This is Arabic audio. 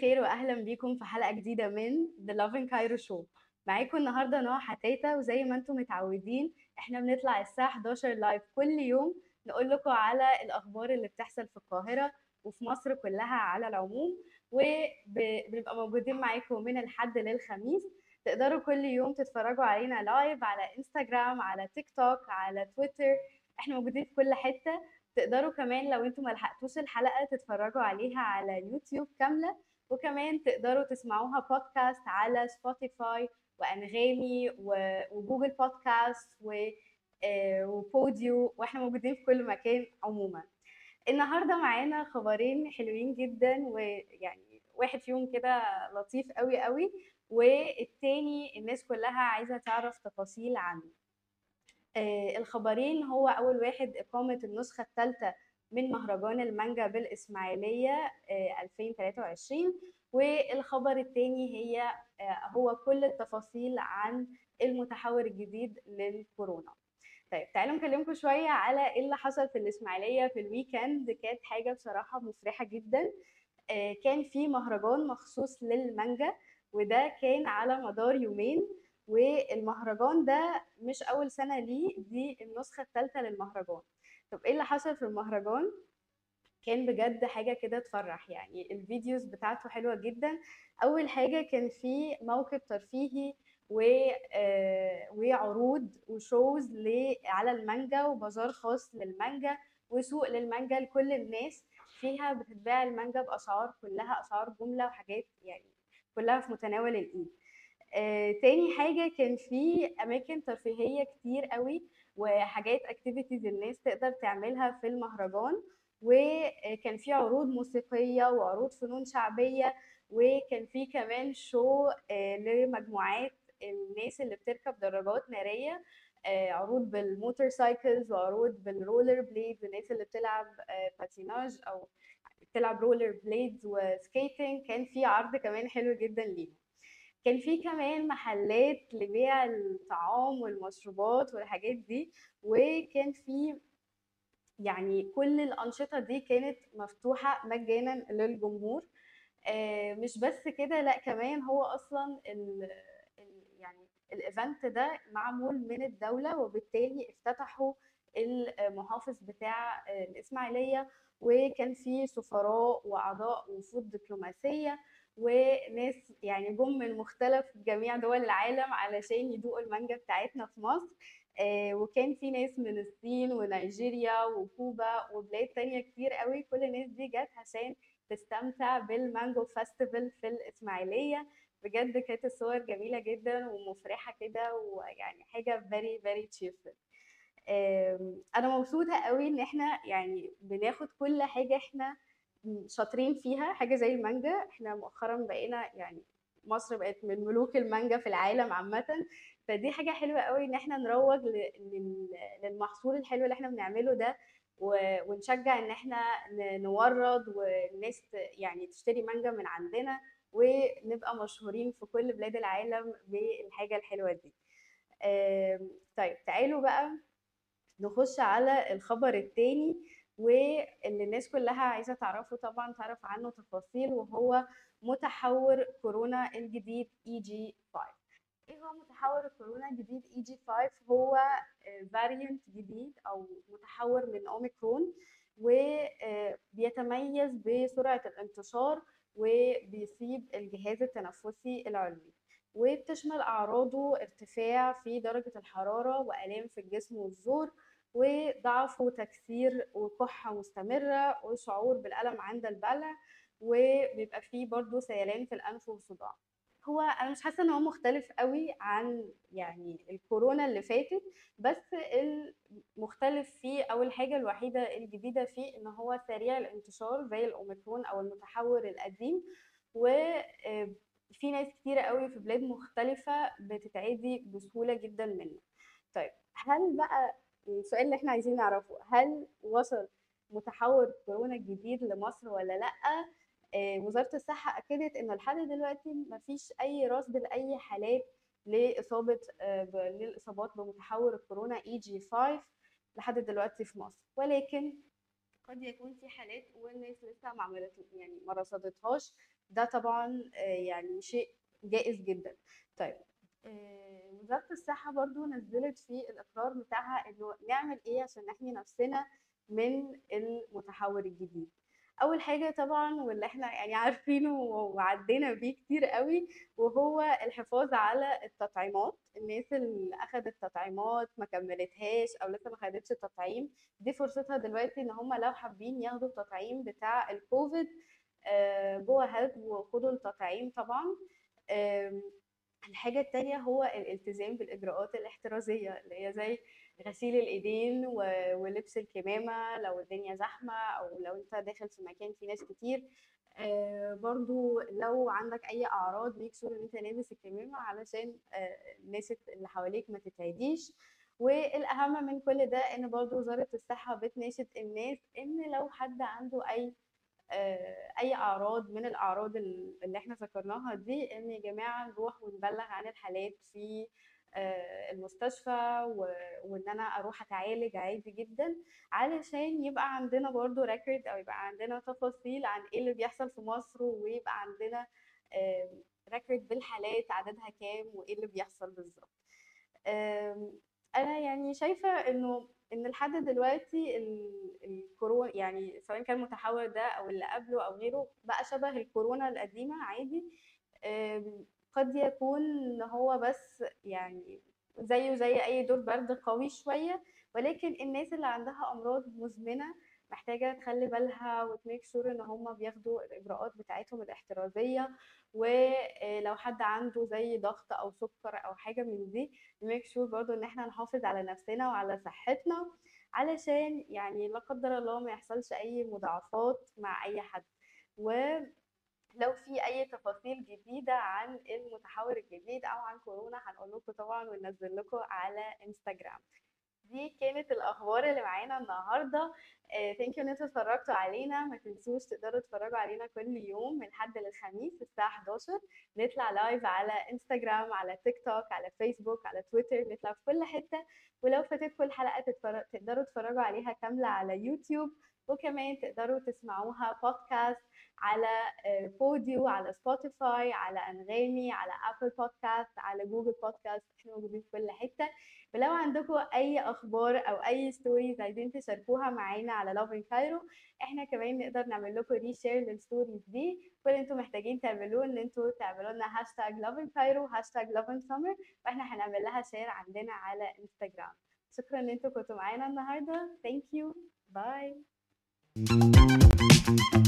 الخير واهلا بيكم في حلقة جديدة من The Lovin Cairo Show. معاكم النهارده نهى حتاتة وزي ما أنتم متعودين إحنا بنطلع الساعة 11 live كل يوم نقول لكم على الأخبار اللي بتحصل في القاهرة وفي مصر كلها على العموم وبنبقى موجودين معاكم من الحد للخميس. تقدروا كل يوم تتفرجوا علينا live على انستجرام على تيك توك على تويتر إحنا موجودين في كل حتة. تقدروا كمان لو أنتم ملحقتوش الحلقة تتفرجوا عليها على يوتيوب كاملة. وكمان تقدروا تسمعوها بودكاست على سبوتيفاي وأنغامي وجوجل بودكاست آه، وبوديو وإحنا موجودين في كل مكان عموما. النهارده معانا خبرين حلوين جدا ويعني واحد فيهم كده لطيف قوي قوي والتاني الناس كلها عايزة تعرف تفاصيل عنه. آه، الخبرين هو أول واحد إقامة النسخة الثالثة من مهرجان المانجا بالإسماعيلية آه، 2023 والخبر الثاني هي آه، هو كل التفاصيل عن المتحور الجديد للكورونا. طيب تعالوا نكلمكم شوية على إيه اللي حصل في الإسماعيلية في الويكند. كانت حاجة بصراحة مفرحة جدا. آه، كان في مهرجان مخصوص للمانجا وده كان على مدار يومين. والمهرجان ده مش أول سنة ليه دي النسخة الثالثه للمهرجان. طب إيه اللي حصل في المهرجان؟ كان بجد حاجة كده تفرح يعني. ال videos بتاعته حلوة جدا. أول حاجة كان في موكب ترفيهي و آه، وعروض و shows على المانجا وبازار خاص للمانجا وسوق للمانجا لكل الناس. فيها بتتباع المانجا بأسعار كلها أسعار جملة وحاجات يعني كلها في متناول الإيد. آه، تاني حاجة كان في أماكن ترفيهية كتير قوي. وحاجات activities الناس تقدر تعملها في المهرجان وكان في عروض موسيقية وعروض فنون شعبية وكان في كمان show آه، لمجموعات الناس اللي بتركب دراجات نارية آه، عروض بال motorcycles وعروض بال roller blades الناس اللي بتلعب آه، باتيناج أو بتلعب roller blades و skating كان في عرض كمان حلو جدا ليهم. كان في كمان محلات لبيع الطعام والمشروبات والحاجات دي وكان في يعني كل الأنشطة دي كانت مفتوحة مجانا للجمهور. آه، مش بس كده لا كمان هو أصلا ال ال يعني ال event ده معمول من الدولة وبالتالي افتتحوا المحافظ بتاع الإسماعيلية وكان في سفراء وأعضاء وفود دبلوماسية. وناس يعني جم من مختلف جميع دول العالم علشان يدوقوا المانجا بتاعتنا في مصر. آه، وكان في ناس من الصين ونيجيريا وكوبا وبلاد تانية كتير قوي. كل الناس دي جت عشان تستمتع بالمانجو فestival في الإسماعيلية. بجد كانت الصور جميلة جدا ومفرحة كده ويعني حاجة very very cheerful. آم، أنا مبسوطة قوي إن إحنا يعني بناخد كل حاجة إحنا شاطرين فيها حاجة زي المانجا. إحنا مؤخرا بقينا يعني مصر بقت من ملوك المانجا في العالم عامة. فدي حاجة حلوة قوي إن إحنا نروج للمحصول الحلو اللي إحنا بنعمله ده ونشجع إن إحنا نورد والناس يعني تشتري مانجا من عندنا ونبقى مشهورين في كل بلاد العالم بالحاجة الحلوة دي. طيب تعالوا بقى نخش على الخبر التاني. واللي الناس كلها عايزة تعرفه طبعا تعرف عنه تفاصيل وهو متحور كورونا الجديد EG 5 إيه هو متحور الكورونا الجديد EG 5 هو variant جديد أو متحور من أوميكرون وبيتميز بسرعة الانتشار وبيصيب الجهاز التنفسي العلوي وبتشمل أعراضه ارتفاع في درجة الحرارة وآلام في الجسم والزور وضعف وتكسير وكحة مستمرة وشعور بالألم عند البلع وبيبقى فيه برضو سيلان في الأنف وصداع هو أنا مش حاسة إن هو مختلف قوي عن يعني الكورونا اللي فاتت بس المختلف فيه أو الحاجة الوحيدة الجديدة فيه إن هو سريع الانتشار زي الأوميكرون أو المتحور القديم وفي ناس كتيرة قوي في بلاد مختلفة بتتعدي بسهولة جدا منه. طيب هل بقى السؤال اللي إحنا عايزين نعرفه هل وصل متحور كورونا الجديد لمصر ولا لأ؟ آه، وزارة الصحة أكدت إن لحد دلوقتي ما فيش أي رصد لأي حالات لإصابة آه، للإصابات بمتحور الكورونا اي جي 5 لحد دلوقتي في مصر. ولكن قد يكون في حالات والناس لسه ما عملت يعني ما رصدتهاش. ده طبعا آه، يعني شيء جائز جدا. طيب وزارة الصحة برضو نزلت في الإقرار بتاعها إنه نعمل إيه عشان نحمي نفسنا من المتحور الجديد. أول حاجة طبعا واللي إحنا يعني عارفينه وعدينا بيه كتير قوي وهو الحفاظ على التطعيمات. الناس اللي اخذت تطعيمات ما كملتهاش أو لسه ما خدتش التطعيم دي فرصتها دلوقتي إن هم لو حابين ياخدوا التطعيم بتاع الكوفيد go ahead وخدوا التطعيم طبعا الحاجة التانية هو الالتزام بالإجراءات الاحترازية اللي هي زي غسيل الإيدين ولبس الكمامة لو الدنيا زحمة أو لو أنت داخل في مكان فيه ناس كتير. آه برضو لو عندك أي أعراض make sure إن أنت لابس الكمامة علشان آه الناس اللي حواليك ما تتعديش. والأهم من كل ده إن برضو وزارة الصحة بتناشد الناس إن لو حد عنده أي أي أعراض من الأعراض اللي إحنا ذكرناها دي إن يا جماعة نروح ونبلغ عن الحالات في آه، المستشفى وإن أنا أروح أتعالج عادي جدا علشان يبقى عندنا برضو ريكورد أو يبقى عندنا تفاصيل عن إيه اللي بيحصل في مصر ويبقى عندنا ريكورد بالحالات عددها كام وإيه اللي بيحصل بالظبط. أنا يعني شايفة إنه إن لحد دلوقتي الكورونا يعني سواء كان المتحور ده أو اللي قبله أو غيره بقى شبه الكورونا القديمة عادي قد يكون هو بس يعني زيه زي أي دور برد قوي شوية ولكن الناس اللي عندها أمراض مزمنة محتاجة تخلي بالها وتميك شور إن هم بياخدوا الإجراءات بتاعتهم الاحترازية ولو حد عنده زي ضغط أو سكر أو حاجة من دي ن make sure برضو إن إحنا نحافظ على نفسنا وعلى صحتنا علشان يعني لا قدر الله ما يحصلش أي مضاعفات مع أي حد. ولو في أي تفاصيل جديدة عن المتحور الجديد أو عن كورونا هنقول لكم طبعا وننزل لكم على انستغرام دي كانت الأخبار اللي معانا النهارده. thank you إن أنتوا اتفرجتوا علينا. ما تنسوش تقدروا تتفرجوا علينا كل يوم من حد للخميس الساعة 11 نطلع live على انستغرام على تيك توك على فيسبوك على تويتر نطلع في كل حتة. ولو فاتتكم الحلقة. تقدروا تتفرجوا عليها كاملة على يوتيوب وكمان تقدروا تسمعوها بودكاست على بوديو على سبوتيفاي على انغامي على ابل بودكاست على جوجل بودكاست إحنا موجودين في كل حتة. ولو عندكم أي أخبار أو أي stories عايزين تشاركوها معانا على Lovin Cairo إحنا كمان نقدر نعمل لكم reshare لل stories دي. كل أنتم محتاجين تعملوه إن أنتم تعملوا لنا هاشتاج Lovin Cairo هاشتاج Lovin Summer وإحنا هنعمل لها share عندنا على انستغرام شكرا إن أنتم كنتوا معانا النهارده. thank you bye Música